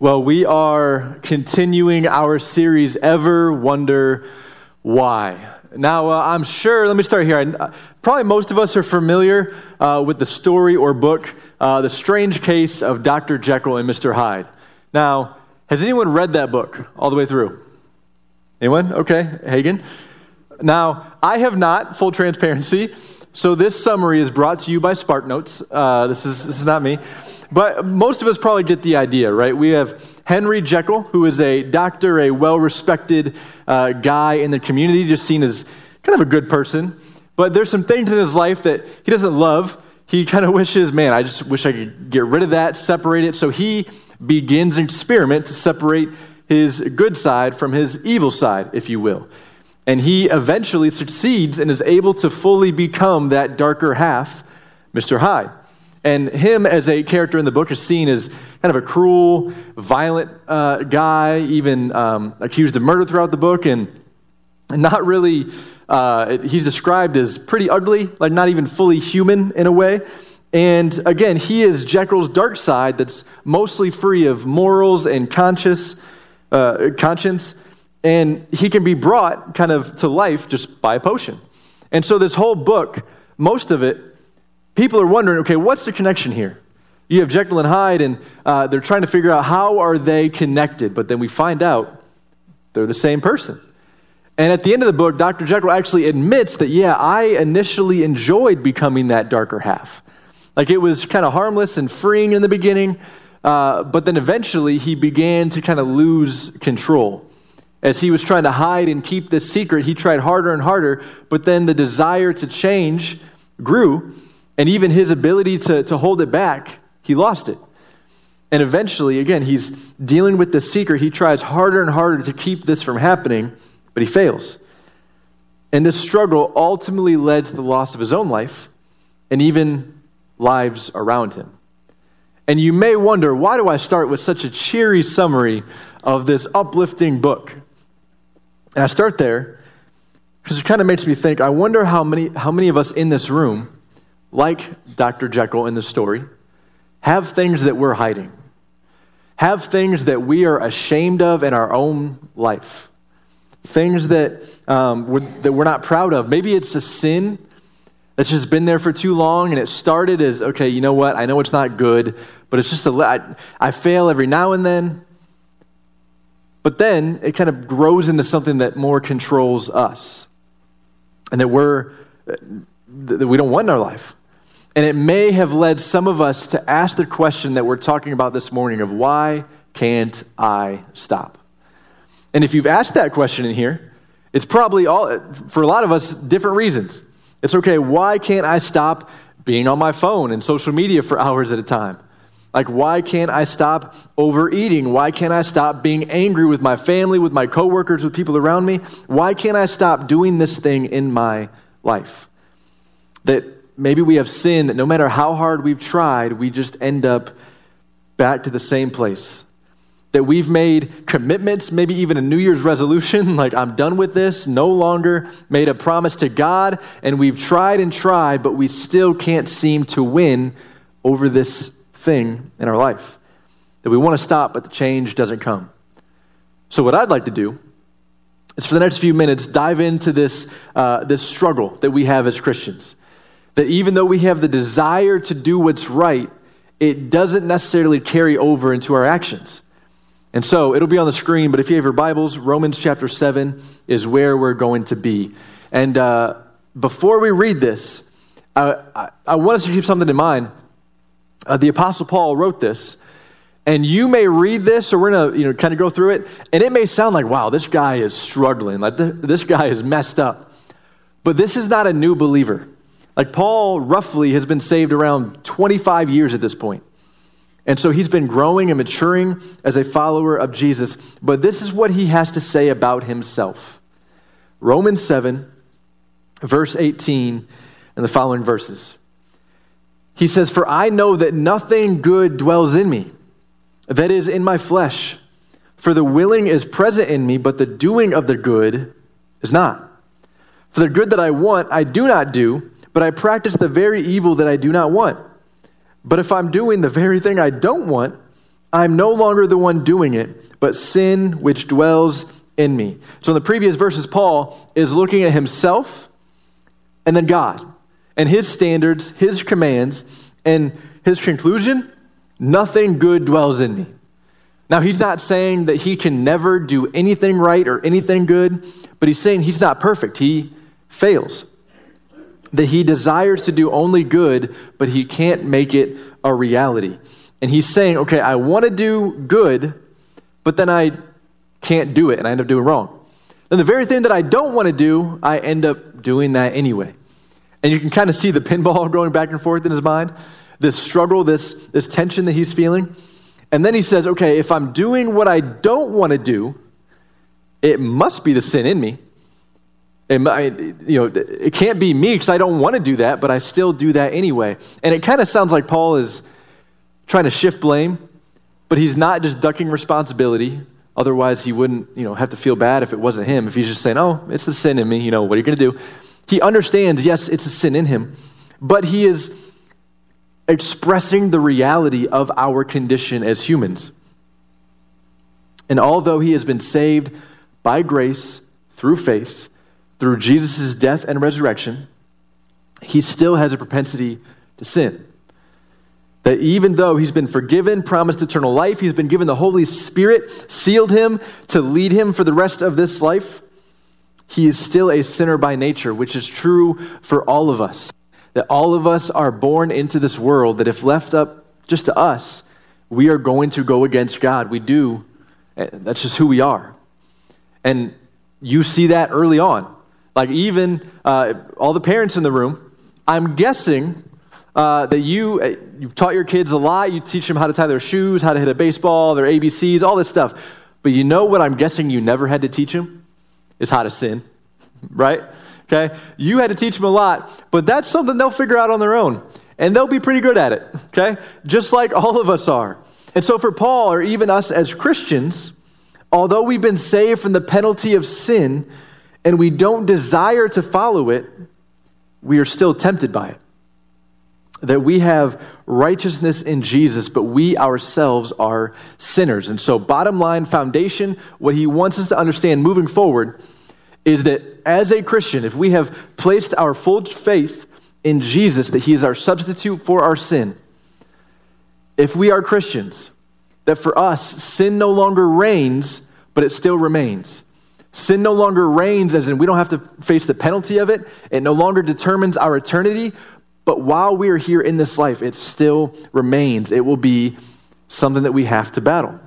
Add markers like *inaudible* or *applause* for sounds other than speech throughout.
Well, we are continuing our series, Ever Wonder Why. Now, uh, I'm sure, let me start here. Uh, probably most of us are familiar uh, with the story or book, uh, The Strange Case of Dr. Jekyll and Mr. Hyde. Now, has anyone read that book all the way through? Anyone? Okay, Hagen. Now, I have not, full transparency. So this summary is brought to you by SparkNotes. Uh, this, is, this is not me. But most of us probably get the idea, right? We have Henry Jekyll, who is a doctor, a well respected uh, guy in the community, just seen as kind of a good person. But there's some things in his life that he doesn't love. He kind of *laughs* wishes, man, I just wish I could get rid of that, separate it. So he begins an experiment to separate his good side from his evil side, if you will. And he eventually succeeds and is able to fully become that darker half, Mr. Hyde. And him as a character in the book is seen as kind of a cruel, violent uh, guy, even um, accused of murder throughout the book, and not really, uh, he's described as pretty ugly, like not even fully human in a way. And again, he is Jekyll's dark side that's mostly free of morals and conscious, uh, conscience, and he can be brought kind of to life just by a potion. And so this whole book, most of it, people are wondering, okay, what's the connection here? You have Jekyll and Hyde, and uh, they're trying to figure out how are they connected. But then we find out they're the same person. And at the end of the book, Dr. Jekyll actually admits that, yeah, I initially enjoyed becoming that darker half. Like it was kind of harmless and freeing in the beginning, uh, but then eventually he began to kind of lose control. As he was trying to hide and keep this secret, he tried harder and harder, but then the desire to change grew, and even his ability to, to hold it back, he lost it. And eventually, again, he's dealing with the secret. He tries harder and harder to keep this from happening, but he fails. And this struggle ultimately led to the loss of his own life and even lives around him. And you may wonder, why do I start with such a cheery summary of this uplifting book? And I start there because it kind of makes me think I wonder how many, how many of us in this room like Dr. Jekyll in the story, have things that we're hiding, have things that we are ashamed of in our own life, things that, um, we're, that we're not proud of. Maybe it's a sin that's just been there for too long and it started as, okay, you know what, I know it's not good, but it's just a, I, I fail every now and then. But then it kind of grows into something that more controls us and that we're that we don't want in our life. And it may have led some of us to ask the question that we're talking about this morning of why can't I stop? And if you've asked that question in here, it's probably all, for a lot of us, different reasons. It's okay, why can't I stop being on my phone and social media for hours at a time? Like, why can't I stop overeating? Why can't I stop being angry with my family, with my coworkers, with people around me? Why can't I stop doing this thing in my life? That maybe we have sin that no matter how hard we've tried, we just end up back to the same place. That we've made commitments, maybe even a New Year's resolution, *laughs* like I'm done with this, no longer made a promise to God, and we've tried and tried, but we still can't seem to win over this thing in our life. That we want to stop, but the change doesn't come. So, what I'd like to do is for the next few minutes dive into this, uh, this struggle that we have as Christians that even though we have the desire to do what's right, it doesn't necessarily carry over into our actions. And so it'll be on the screen, but if you have your Bibles, Romans chapter 7 is where we're going to be. And uh, before we read this, I, I, I, want us to keep something in mind. Uh, the Apostle Paul wrote this, and you may read this, or we're going to you know, kind of go through it, and it may sound like, wow, this guy is struggling, like this guy is messed up. But this is not a new believer. Like Paul, roughly, has been saved around 25 years at this point. And so he's been growing and maturing as a follower of Jesus. But this is what he has to say about himself Romans 7, verse 18, and the following verses. He says, For I know that nothing good dwells in me, that is, in my flesh. For the willing is present in me, but the doing of the good is not. For the good that I want, I do not do but I practice the very evil that I do not want. But if I'm doing the very thing I don't want, I'm no longer the one doing it, but sin which dwells in me. So in the previous verses, Paul is looking at himself and then God and his standards, his commands, and his conclusion nothing good dwells in me. Now, he's not saying that he can never do anything right or anything good, but he's saying he's not perfect. He fails. That he desires to do only good, but he can't make it a reality. And he's saying, okay, I want to do good, but then I can't do it and I end up doing wrong. And the very thing that I don't want to do, I end up doing that anyway. And you can kind of see the pinball *laughs* going back and forth in his mind, this struggle, this, this tension that he's feeling. And then he says, okay, if I'm doing what I don't want to do, it must be the sin in me. It, you know, it can't be me because I don't want to do that, but I still do that anyway. And it kind of sounds like Paul is trying to shift blame, but he's not just ducking responsibility. Otherwise, he wouldn't you know, have to feel bad if it wasn't him. If he's just saying, oh, it's the sin in me, you know, what are you going to do? He understands, yes, it's a sin in him, but he is expressing the reality of our condition as humans. And although he has been saved by grace through faith, through Jesus' death and resurrection, he still has a propensity to sin. That even though he's been forgiven, promised eternal life, he's been given the Holy Spirit, sealed him to lead him for the rest of this life, he is still a sinner by nature, which is true for all of us that all of us are born into this world that if left up just to us, we are going to go against God. We do. That's just who we are. And you see that early on. Like, even uh, all the parents in the room, I'm guessing uh, that you, uh, you've taught your kids a lot. You teach them how to tie their shoes, how to hit a baseball, their ABCs, all this stuff. But you know what I'm guessing you never had to teach them? Is how to sin, right? Okay? You had to teach them a lot, but that's something they'll figure out on their own. And they'll be pretty good at it. Okay? Just like all of us are. And so for Paul, or even us as Christians, although we've been saved from the penalty of sin and we don't desire to follow it, we are still tempted by it. That we have righteousness in Jesus, but we ourselves are sinners. And so, bottom line, foundation, what he wants us to understand moving forward is that as a Christian, if we have placed our full faith in Jesus, that He is our substitute for our sin, if we are Christians, that for us, sin no longer reigns, but it still remains. Sin no longer reigns, as in we don't have to face the penalty of it. It no longer determines our eternity. But while we are here in this life, it still remains. It will be something that we have to battle.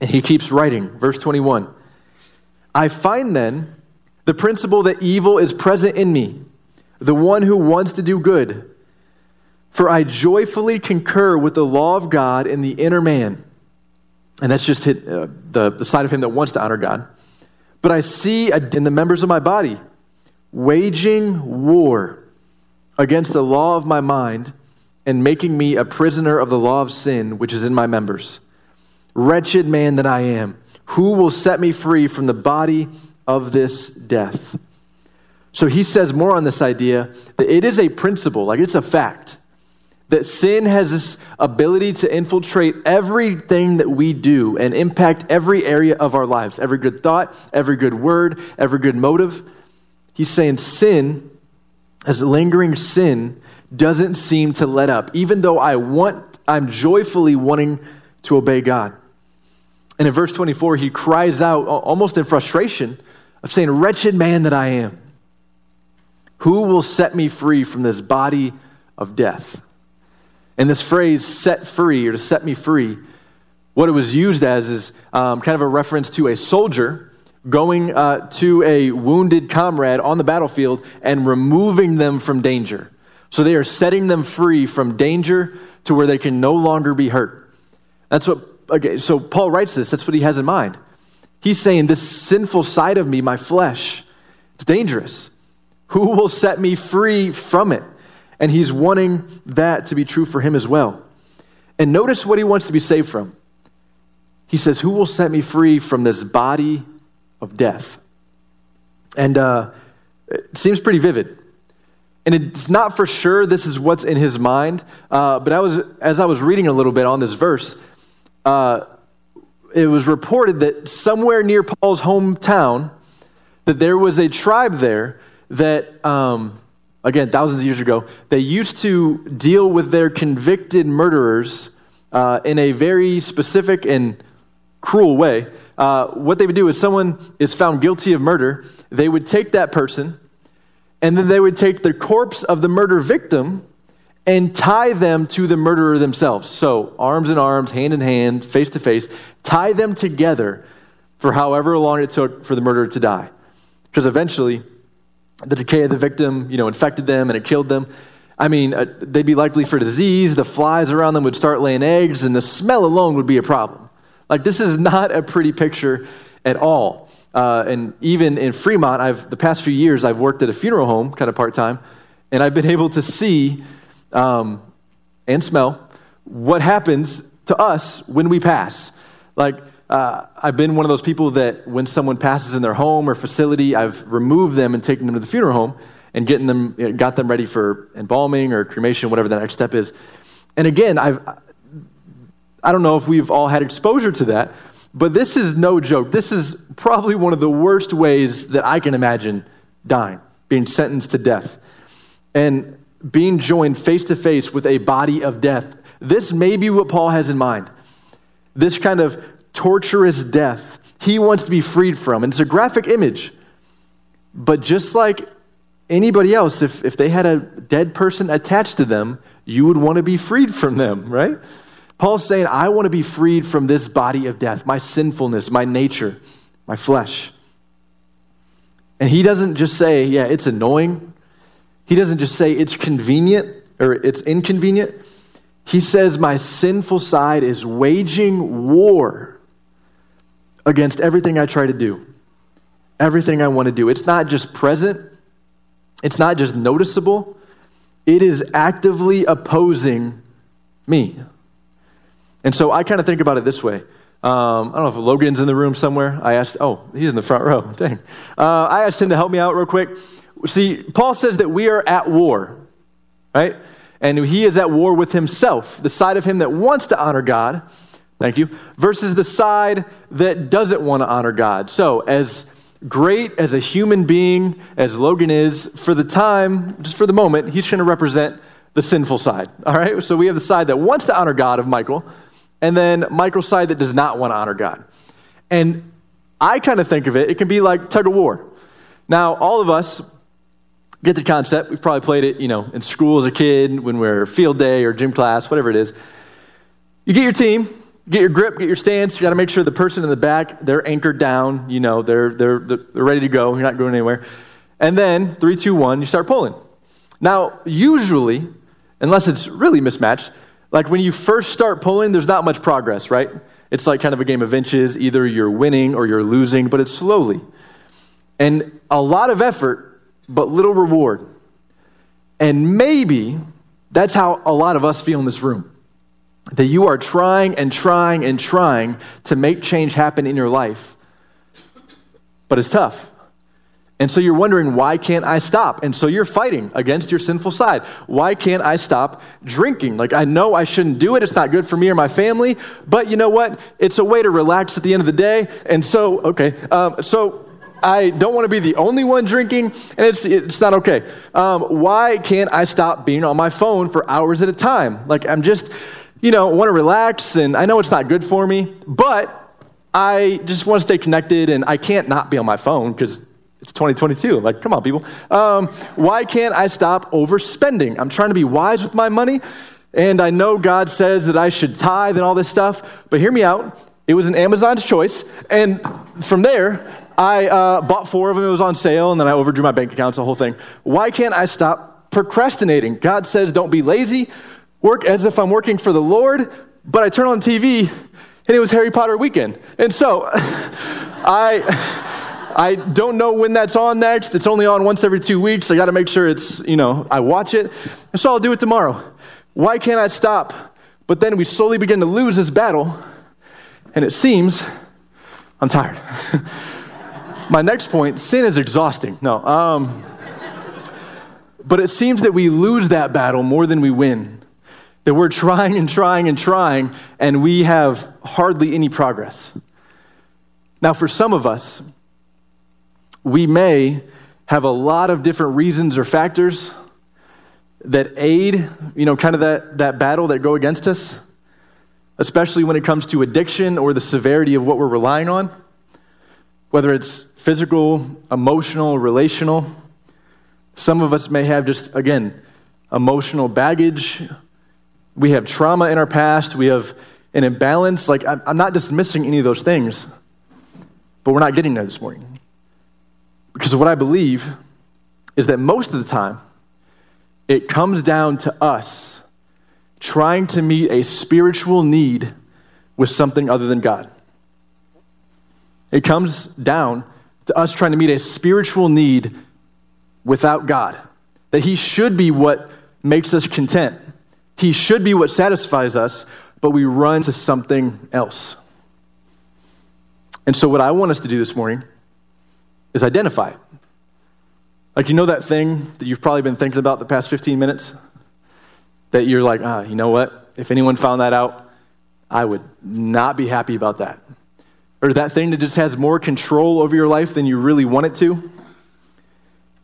And he keeps writing, verse 21 I find then the principle that evil is present in me, the one who wants to do good. For I joyfully concur with the law of God in the inner man. And that's just hit, uh, the, the side of him that wants to honor God. But I see a, in the members of my body waging war against the law of my mind and making me a prisoner of the law of sin which is in my members. Wretched man that I am, who will set me free from the body of this death. So he says more on this idea that it is a principle, like it's a fact, that sin has this ability to infiltrate everything that we do and impact every area of our lives every good thought, every good word, every good motive. He's saying sin, as lingering sin, doesn't seem to let up, even though I want, I'm joyfully wanting to obey God. And in verse 24, he cries out almost in frustration of saying, Wretched man that I am, who will set me free from this body of death? And this phrase, set free, or to set me free, what it was used as is um, kind of a reference to a soldier going uh, to a wounded comrade on the battlefield and removing them from danger. So they are setting them free from danger to where they can no longer be hurt. That's what, okay, so Paul writes this, that's what he has in mind. He's saying, This sinful side of me, my flesh, it's dangerous. Who will set me free from it? And he's wanting that to be true for him as well. And notice what he wants to be saved from. He says, Who will set me free from this body of death? And uh, it seems pretty vivid. And it's not for sure this is what's in his mind, uh, but I was, as I was reading a little bit on this verse, uh, it was reported that somewhere near Paul's hometown, that there was a tribe there that, um, again, thousands of years ago, they used to deal with their convicted murderers uh, in a very specific and cruel way. Uh, what they would do is someone is found guilty of murder, they would take that person, and then they would take the corpse of the murder victim and tie them to the murderer themselves. So, arms in arms, hand in hand, face to face, tie them together for however long it took for the murderer to die. Because eventually, the decay of the victim, you know, infected them and it killed them. I mean, uh, they'd be likely for disease. The flies around them would start laying eggs, and the smell alone would be a problem. Like, this is not a pretty picture at all. Uh, and even in Fremont, I've the past few years, I've worked at a funeral home, kind of part time, and I've been able to see um, and smell what happens to us when we pass. Like, uh, I've been one of those people that when someone passes in their home or facility, I've removed them and taken them to the funeral home and getting them, got them ready for embalming or cremation, whatever the next step is. And again, I've, I don't know if we've all had exposure to that, but this is no joke. This is probably one of the worst ways that I can imagine dying, being sentenced to death. And being joined face to face with a body of death. This may be what Paul has in mind. This kind of torturous death he wants to be freed from. And it's a graphic image. But just like anybody else, if, if they had a dead person attached to them, you would want to be freed from them, right? Paul's saying, I want to be freed from this body of death, my sinfulness, my nature, my flesh. And he doesn't just say, yeah, it's annoying. He doesn't just say it's convenient or it's inconvenient. He says, My sinful side is waging war against everything I try to do, everything I want to do. It's not just present, it's not just noticeable, it is actively opposing me. And so I kind of think about it this way. Um, I don't know if Logan's in the room somewhere. I asked, oh, he's in the front row. *laughs* Dang. Uh, I asked him to help me out real quick. See, Paul says that we are at war, right? And he is at war with himself, the side of him that wants to honor God, thank you, versus the side that doesn't want to honor God. So, as great as a human being as Logan is, for the time, just for the moment, he's going to represent the sinful side, all right? So we have the side that wants to honor God of Michael, and then Michael's side that does not want to honor God. And I kind of think of it, it can be like tug of war. Now, all of us, get the concept. We've probably played it, you know, in school as a kid when we're field day or gym class, whatever it is. You get your team, get your grip, get your stance. You got to make sure the person in the back they're anchored down. You know, they're they're they're ready to go. You're not going anywhere. And then three, two, one, you start pulling. Now, usually, unless it's really mismatched, like when you first start pulling, there's not much progress, right? It's like kind of a game of inches. Either you're winning or you're losing, but it's slowly. And a lot of effort but little reward. And maybe that's how a lot of us feel in this room. That you are trying and trying and trying to make change happen in your life, but it's tough. And so you're wondering, why can't I stop? And so you're fighting against your sinful side. Why can't I stop drinking? Like, I know I shouldn't do it. It's not good for me or my family. But you know what? It's a way to relax at the end of the day. And so, okay. Um, so I don't want to be the only one drinking, and it's, it's not okay. Um, why can't I stop being on my phone for hours at a time? Like, I'm just, you know, want to relax, and I know it's not good for me, but I just want to stay connected, and I can't not be on my phone because it's 2022. Like, come on, people. Um, why can't I stop overspending? I'm trying to be wise with my money, and I know God says that I should tithe and all this stuff, but hear me out. It was an Amazon's choice, and from there, I uh, bought four of them. It was on sale, and then I overdrew my bank accounts, the whole thing. Why can't I stop procrastinating? God says, don't be lazy. Work as if I'm working for the Lord. But I turn on TV, and it was Harry Potter weekend. And so *laughs* I. I don't know when that's on next. It's only on once every two weeks. I got to make sure it's, you know, I watch it. So I'll do it tomorrow. Why can't I stop? But then we slowly begin to lose this battle, and it seems I'm tired. *laughs* My next point sin is exhausting. No. Um, but it seems that we lose that battle more than we win. That we're trying and trying and trying, and we have hardly any progress. Now, for some of us, we may have a lot of different reasons or factors that aid, you know, kind of that, that battle that go against us, especially when it comes to addiction or the severity of what we're relying on, whether it's physical, emotional, relational. Some of us may have just, again, emotional baggage. We have trauma in our past. We have an imbalance. Like, I'm not dismissing any of those things, but we're not getting there this morning. Because what I believe is that most of the time, it comes down to us trying to meet a spiritual need with something other than God. It comes down to us trying to meet a spiritual need without God. That He should be what makes us content, He should be what satisfies us, but we run to something else. And so, what I want us to do this morning is identify. Like, you know that thing that you've probably been thinking about the past 15 minutes? That you're like, ah, you know what? If anyone found that out, I would not be happy about that. Or that thing that just has more control over your life than you really want it to?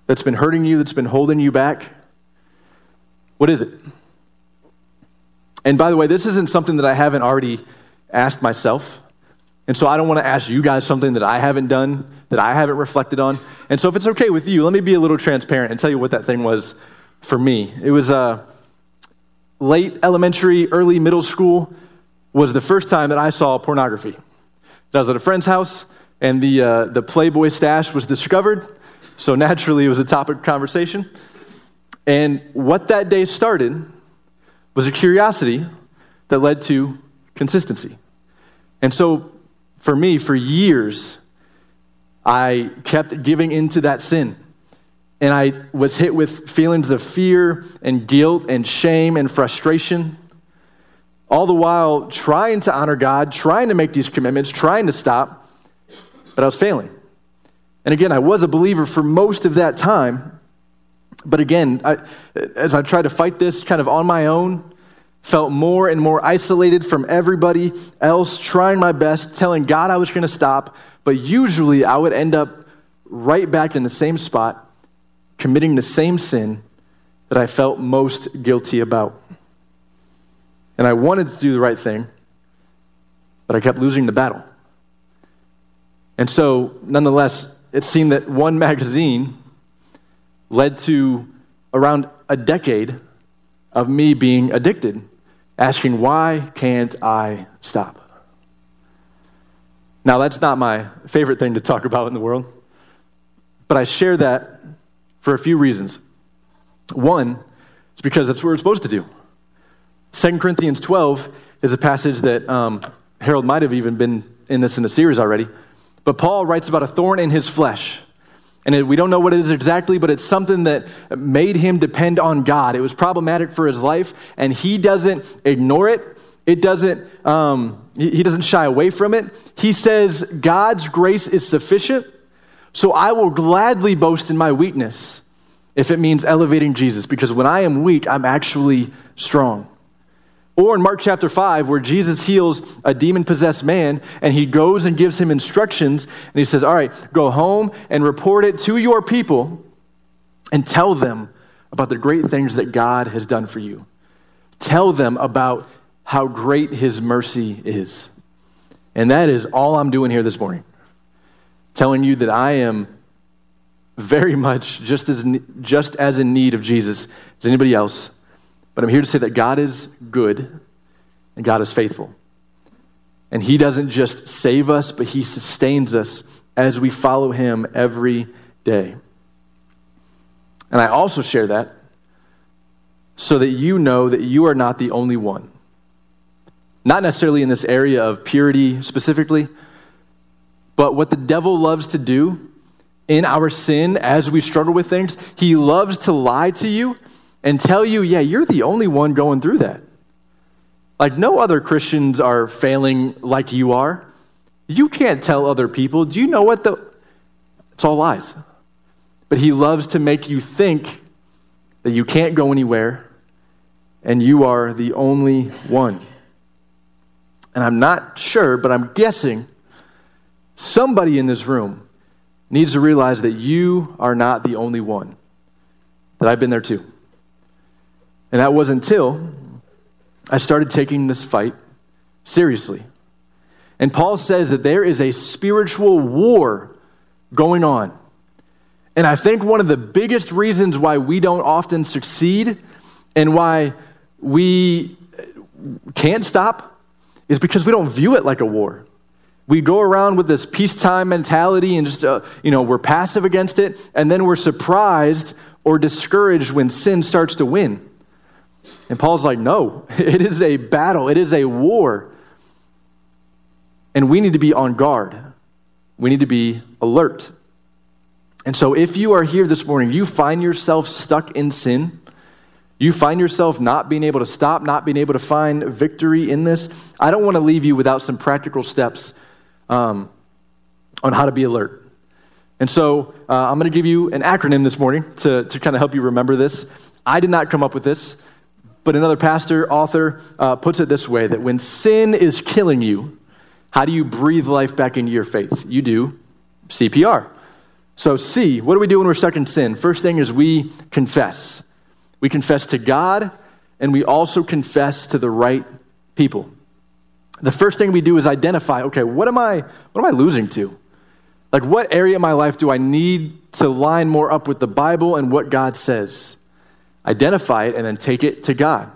That's been hurting you, that's been holding you back? What is it? And by the way, this isn't something that I haven't already asked myself. And so I don't want to ask you guys something that I haven't done, that I haven't reflected on. And so if it's okay with you, let me be a little transparent and tell you what that thing was for me. It was uh, late elementary, early middle school was the first time that I saw pornography. I was at a friend's house, and the, uh, the Playboy stash was discovered. So naturally, it was a topic of conversation. And what that day started was a curiosity that led to consistency. And so for me, for years, I kept giving into that sin. And I was hit with feelings of fear and guilt and shame and frustration. All the while trying to honor God, trying to make these commitments, trying to stop, but I was failing. And again, I was a believer for most of that time. But again, I, as I tried to fight this kind of on my own, felt more and more isolated from everybody else, trying my best, telling God I was going to stop, but usually I would end up right back in the same spot, committing the same sin that I felt most guilty about. And I wanted to do the right thing, but I kept losing the battle. And so, nonetheless, it seemed that one *laughs* magazine led to around a decade of me being addicted asking, Why can't I stop? Now, that's not my favorite thing to talk about in the world, but I share that for a few reasons. One, it's because that's what we're supposed to do. 2 Corinthians 12 is a passage that um, Harold might have even been in this in the series already, but Paul writes about a thorn in his flesh. And it, we don't know what it is exactly, but it's something that made him depend on God. It was problematic for his life, and he doesn't ignore it. It doesn't, um, he, he doesn't shy away from it. He says, God's grace is sufficient, so I will gladly boast in my weakness if it means elevating Jesus, because when I am weak, I'm actually strong. Or in Mark chapter 5, where Jesus heals a demon possessed man and he goes and gives him instructions and he says, All right, go home and report it to your people and tell them about the great things that God has done for you. Tell them about how great his mercy is. And that is all I'm doing here this morning. Telling you that I am very much just as, just as in need of Jesus as anybody else but I'm here to say that God is good and God is faithful. And He doesn't just save us, but He sustains us as we follow Him every day. And I also share that so that you know that you are not the only one. Not necessarily in this area of purity specifically, but what the devil loves to do in our sin as we struggle with things, he loves to lie to you and tell you, yeah, you're the only one going through that. Like, no other Christians are failing like you are. You can't tell other people. Do you know what the. It's all lies. But he loves to make you think that you can't go anywhere, and you are the only one. And I'm not sure, but I'm guessing somebody in this room needs to realize that you are not the only one, that I've been there too. And that was until I started taking this fight seriously. And Paul says that there is a spiritual war going on. And I think one of the biggest reasons why we don't often succeed and why we can't stop is because we don't view it like a war. We go around with this peacetime mentality and just, uh, you know, we're passive against it, and then we're surprised or discouraged when sin starts to win. And Paul's like, no, *laughs* it is a battle, it is a war. And we need to be on guard, we need to be alert. And so, if you are here this morning, you find yourself stuck in sin, you find yourself not being able to stop, not being able to find victory in this, I don't want to leave you without some practical steps um, on how to be alert. And so, uh, I'm going to give you an acronym this morning to, to kind of help you remember this. I did not come up with this, but another pastor, author, uh, puts it this way that when sin is killing you, how do you breathe life back into your faith? You do CPR. So, C, what do we do when we're stuck in sin? First thing is we confess. We confess to God, and we also confess to the right people. The first thing we do is identify okay, what am I, what am I losing to? Like, what area of my life do I need to line more up with the Bible and what God says? Identify it and then take it to God.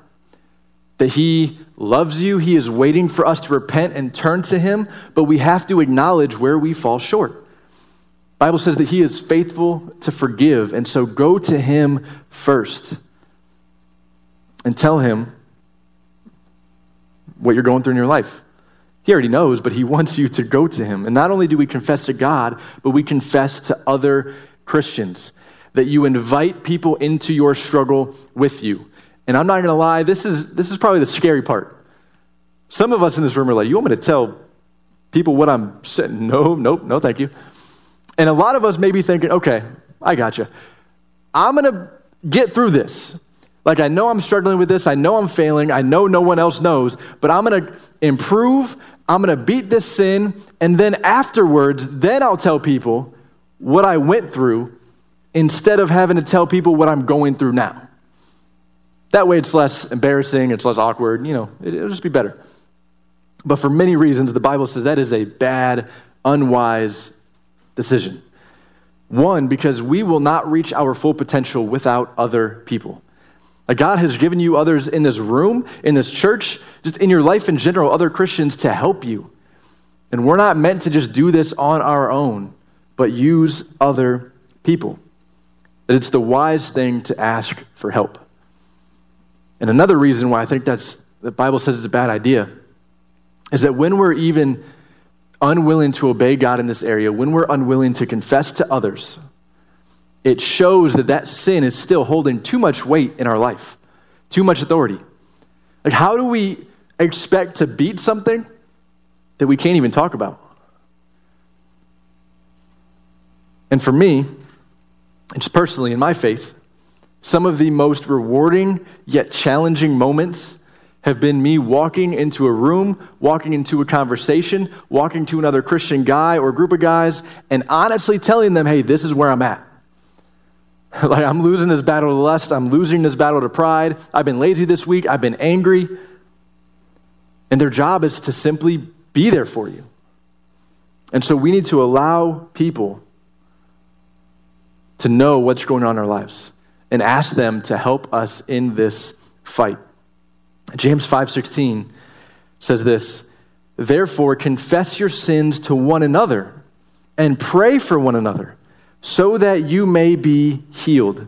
That He loves you, He is waiting for us to repent and turn to Him, but we have to acknowledge where we fall short. Bible says that he is faithful to forgive, and so go to him first and tell him what you're going through in your life. He already knows, but he wants you to go to him. And not only do we confess to God, but we confess to other Christians. That you invite people into your struggle with you. And I'm not going to lie, this is, this is probably the scary part. Some of us in this room are like, You want me to tell people what I'm saying? *laughs* No, nope, no, thank you. And a lot of us may be thinking, okay, I got you. I'm going to get through this. Like, I know I'm struggling with this. I know I'm failing. I know no one else knows, but I'm going to improve. I'm going to beat this sin. And then afterwards, then I'll tell people what I went through instead of having to tell people what I'm going through now. That way, it's less embarrassing, it's less awkward. You know, it'll just be better. But for many reasons, the Bible says that is a bad, unwise decision. One, because we will not reach our full potential without other people. Like God has given you others in this room, in this church, just in your life in general, other Christians to help you. And we're not meant to just do this on our own, but use other people. That it's the wise thing to ask for help. And another reason why I think that's the Bible says it's a bad idea is that when we're even unwilling to obey God in this area, when we're unwilling to confess to others, it shows that that sin is still holding too much weight in our life, too much authority. Like, how do we expect to beat something that we can't even talk about? And for me, just personally in my faith, some of the most rewarding yet challenging moments have been me walking into a room, walking into a conversation, walking to another Christian guy or group of guys, and honestly telling them, hey, this is where I'm at. *laughs* like, I'm losing this battle to lust. I'm losing this battle to pride. I've been lazy this week. I've been angry. And their job is to simply be there for you. And so we need to allow people to know what's going on in our lives and ask them to help us in this fight. James 5:16 says this, "Therefore confess your sins to one another and pray for one another, so that you may be healed.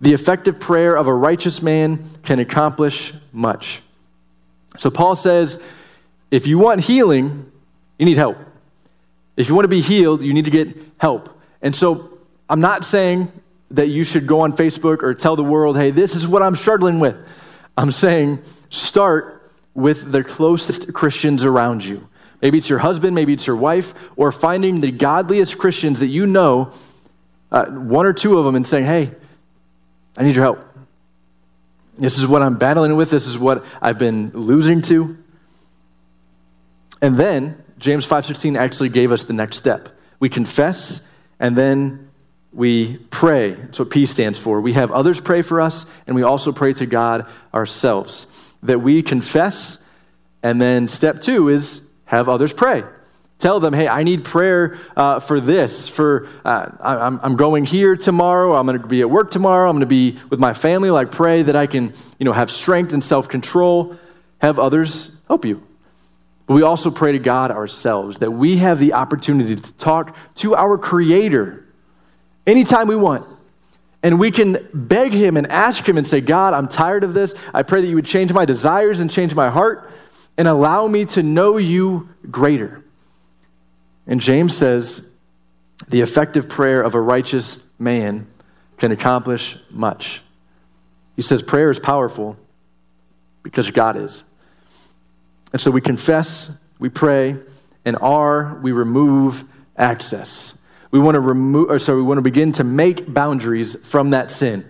The effective prayer of a righteous man can accomplish much." So Paul says, if you want healing, you need help. If you want to be healed, you need to get help. And so I'm not saying that you should go on Facebook or tell the world, hey, this is what I'm struggling with. I'm saying start with the closest Christians around you. Maybe it's your husband, maybe it's your wife, or finding the godliest Christians that you know, uh, one or two of them, and saying, hey, I need your help. This is what I'm battling with. This is what I've been losing to. And then James 5:16 actually gave us the next step. We confess and then we pray. That's what P stands for. We have others pray for us and we also pray to God ourselves. That we confess and then step 2 is have others pray. Tell them, hey, I need prayer uh, for this. For uh, I, am going here tomorrow. I'm going to be at work tomorrow. I'm going to be with my family. Like, pray that I can, you know, have strength and self control. Have others help you. But we also pray to God ourselves that we have the opportunity to talk to our Creator anytime we want. And we can beg Him and ask Him and say, God, I'm tired of this. I pray that you would change my desires and change my heart and allow me to know you greater. And James says, the effective prayer of a righteous man can accomplish much. He says prayer is powerful because God is. And so we confess, we pray, and are, we remove access. We want to remove, or so we want to begin to make boundaries from that sin.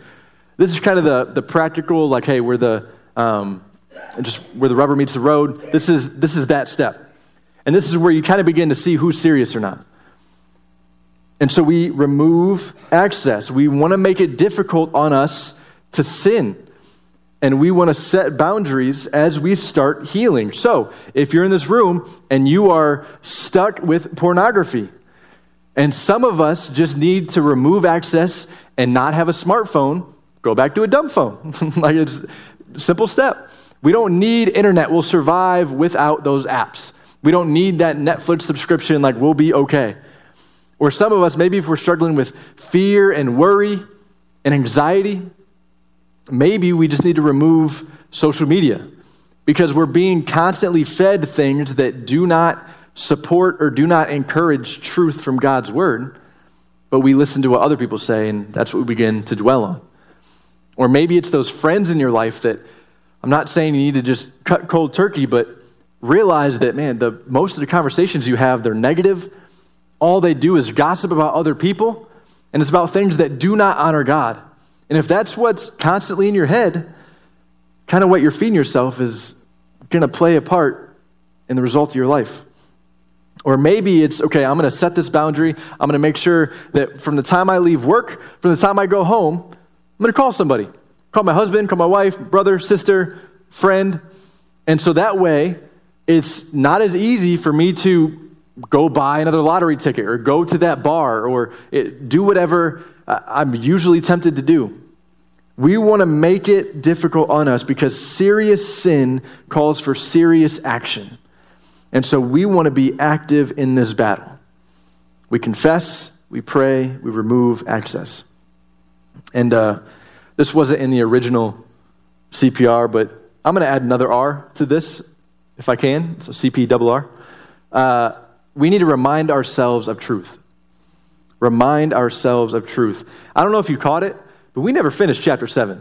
This is kind of the, the practical, like, hey, where the um, just where the rubber meets the road. This is this is that step. And this is where you kind of begin to see who's serious or not. And so we remove access. We want to make it difficult on us to sin. And we want to set boundaries as we start healing. So, if you're in this room and you are stuck with pornography, and some of us just need to remove access and not have a smartphone, go back to a dumb phone. *laughs* like it's a simple step. We don't need internet. We'll survive without those apps. We don't need that Netflix subscription, like, we'll be okay. Or some of us, maybe if we're struggling with fear and worry and anxiety, maybe we just need to remove social media because we're being constantly fed things that do not support or do not encourage truth from God's word, but we listen to what other people say and that's what we begin to dwell on. Or maybe it's those friends in your life that I'm not saying you need to just cut cold turkey, but realize that, man, the, most of the conversations you have, they're negative. All they do is gossip about other people, and it's about things that do not honor God. And if that's what's constantly in your head, kind of what you're feeding yourself is going to play a part in the result of your life. Or maybe it's, okay, I'm going to set this boundary. I'm going to make sure that from the time I leave work, from the time I go home, I'm going to call somebody. Call my husband, call my wife, brother, sister, friend. And so that way, it's not as easy for me to go buy another lottery ticket or go to that bar or it, do whatever I'm usually tempted to do. We want to make it difficult on us because serious sin calls for serious action. And so we want to be active in this battle. We confess, we pray, we remove access. And uh, this wasn't in the original CPR, but I'm going to add another R to this if I can. So CP Uh, we need to remind ourselves of truth. Remind ourselves of truth. I don't know if you caught it, but we never finished chapter 7.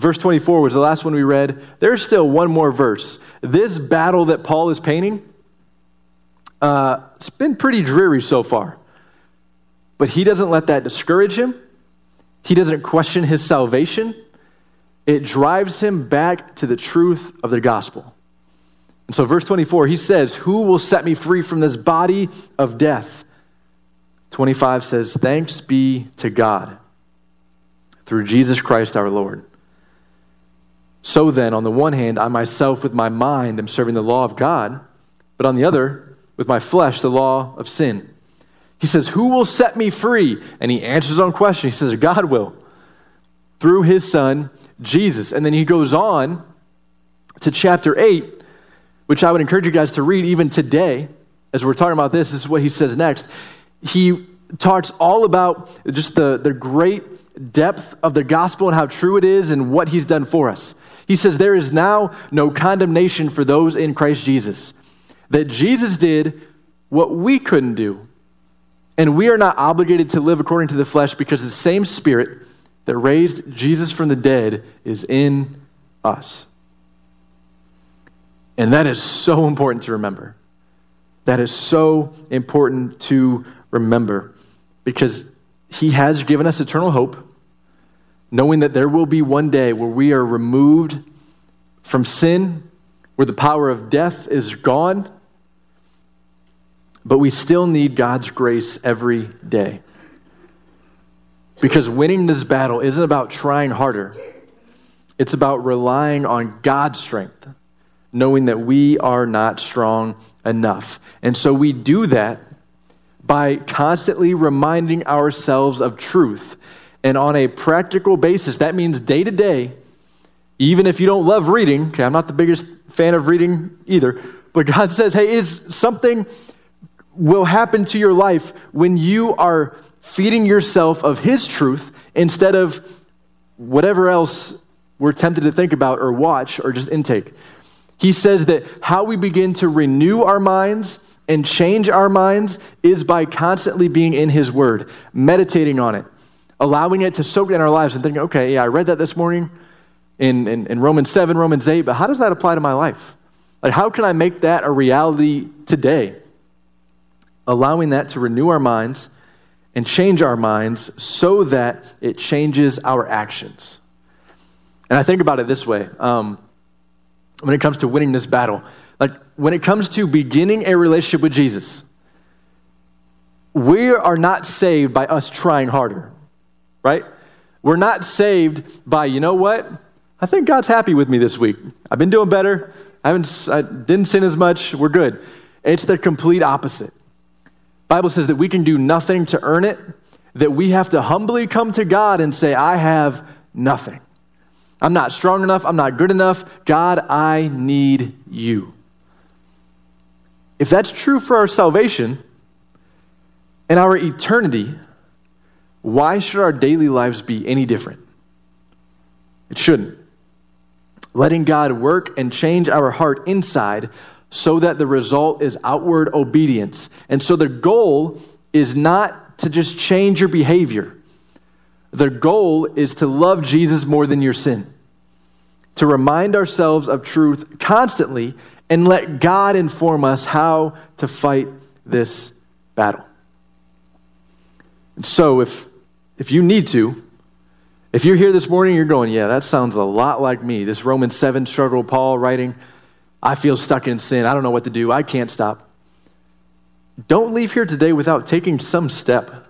Verse 24 was the last one we read. There's still one more verse. This battle that Paul is painting, uh, it's been pretty dreary so far. But he doesn't let that discourage him. He doesn't question his salvation. It drives him back to the truth of the gospel. And so, verse 24, he says, Who will set me free from this body of death? 25 says, Thanks be to God through Jesus Christ our Lord. So then, on the one hand, I myself with my mind am serving the law of God, but on the other, with my flesh, the law of sin. He says, Who will set me free? And he answers his own question. He says, God will, through his son, Jesus. And then he goes on to chapter 8 which I would encourage you guys to read even today, as we're talking about this. This is what he says next. He talks all about just the, the great depth of the gospel and how true it is and what he's done for us. He says, There is now no condemnation for those in Christ Jesus. That Jesus did what we couldn't do. And we are not obligated to live according to the flesh because the same Spirit that raised Jesus from the dead is in us. And that is so important to remember. That is so important to remember because he has given us eternal hope. Knowing that there will be one day where we are removed from sin, where the power of death is gone, but we still need God's grace every day. Because winning this battle isn't about trying harder, it's about relying on God's strength, knowing that we are not strong enough. And so we do that by constantly reminding ourselves of truth. And on a practical basis, that means day to day, even if you don't love reading, okay, I'm not the biggest fan of reading either, but God *laughs* says, hey, is something will happen to your life when you are feeding yourself of His truth instead of whatever else we're tempted to think about or watch or just intake. He says that how we begin to renew our minds and change our minds is by constantly being in His Word, meditating on it, allowing it to soak in our lives and thinking, okay, yeah, I read that this morning in, in, in Romans 7, Romans 8, but how does that apply to my life? Like, how can I make that a reality today? Allowing that to renew our minds and change our minds so that it changes our actions. And I think about it this way um, when it comes to winning this battle. Like, when it comes to beginning a relationship with Jesus, we are not saved by us trying harder, right? We're not saved by, you know what? I think God's happy with me this week. I've been doing better. I, haven't, I didn't sin as much. We're good. It's the complete opposite. Bible says that we can do nothing to earn it, that we have to humbly come to God and say, I have nothing. I'm not strong enough. I'm not good enough. God, I need you. If that's true for our salvation and our eternity, why should our daily lives be any different? It shouldn't. Letting God work and change our heart inside so that the result is outward obedience. And so the goal is not to just change your behavior. The goal is to love Jesus more than your sin, to remind ourselves of truth constantly and let God inform us how to fight this battle. So if, if you need to, if you're here this morning, you're going, yeah, that sounds a lot like me. This Romans 7 struggle Paul writing I feel stuck in sin. I don't know what to do. I can't stop. Don't leave here today without taking some step.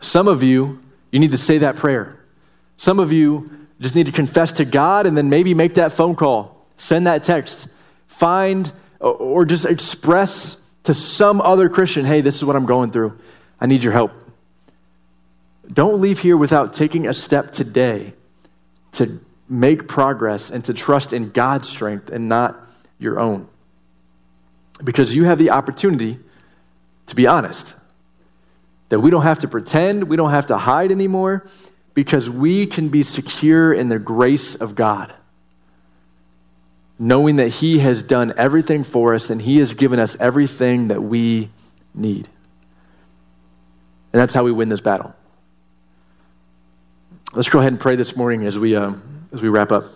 Some of you, you need to say that prayer. Some of you just need to confess to God and then maybe make that phone call, send that text, find or just express to some other Christian, hey, this is what I'm going through. I need your help. Don't leave here without taking a step today to make progress and to trust in God's strength and not your own. Because you have the opportunity to be honest. That we don't have to pretend, we don't have to hide anymore, because we can be secure in the grace of God. Knowing that He has done everything for us and He has given us everything that we need. And that's how we win this battle. Let's go ahead and pray this morning as we, uh, as we wrap up.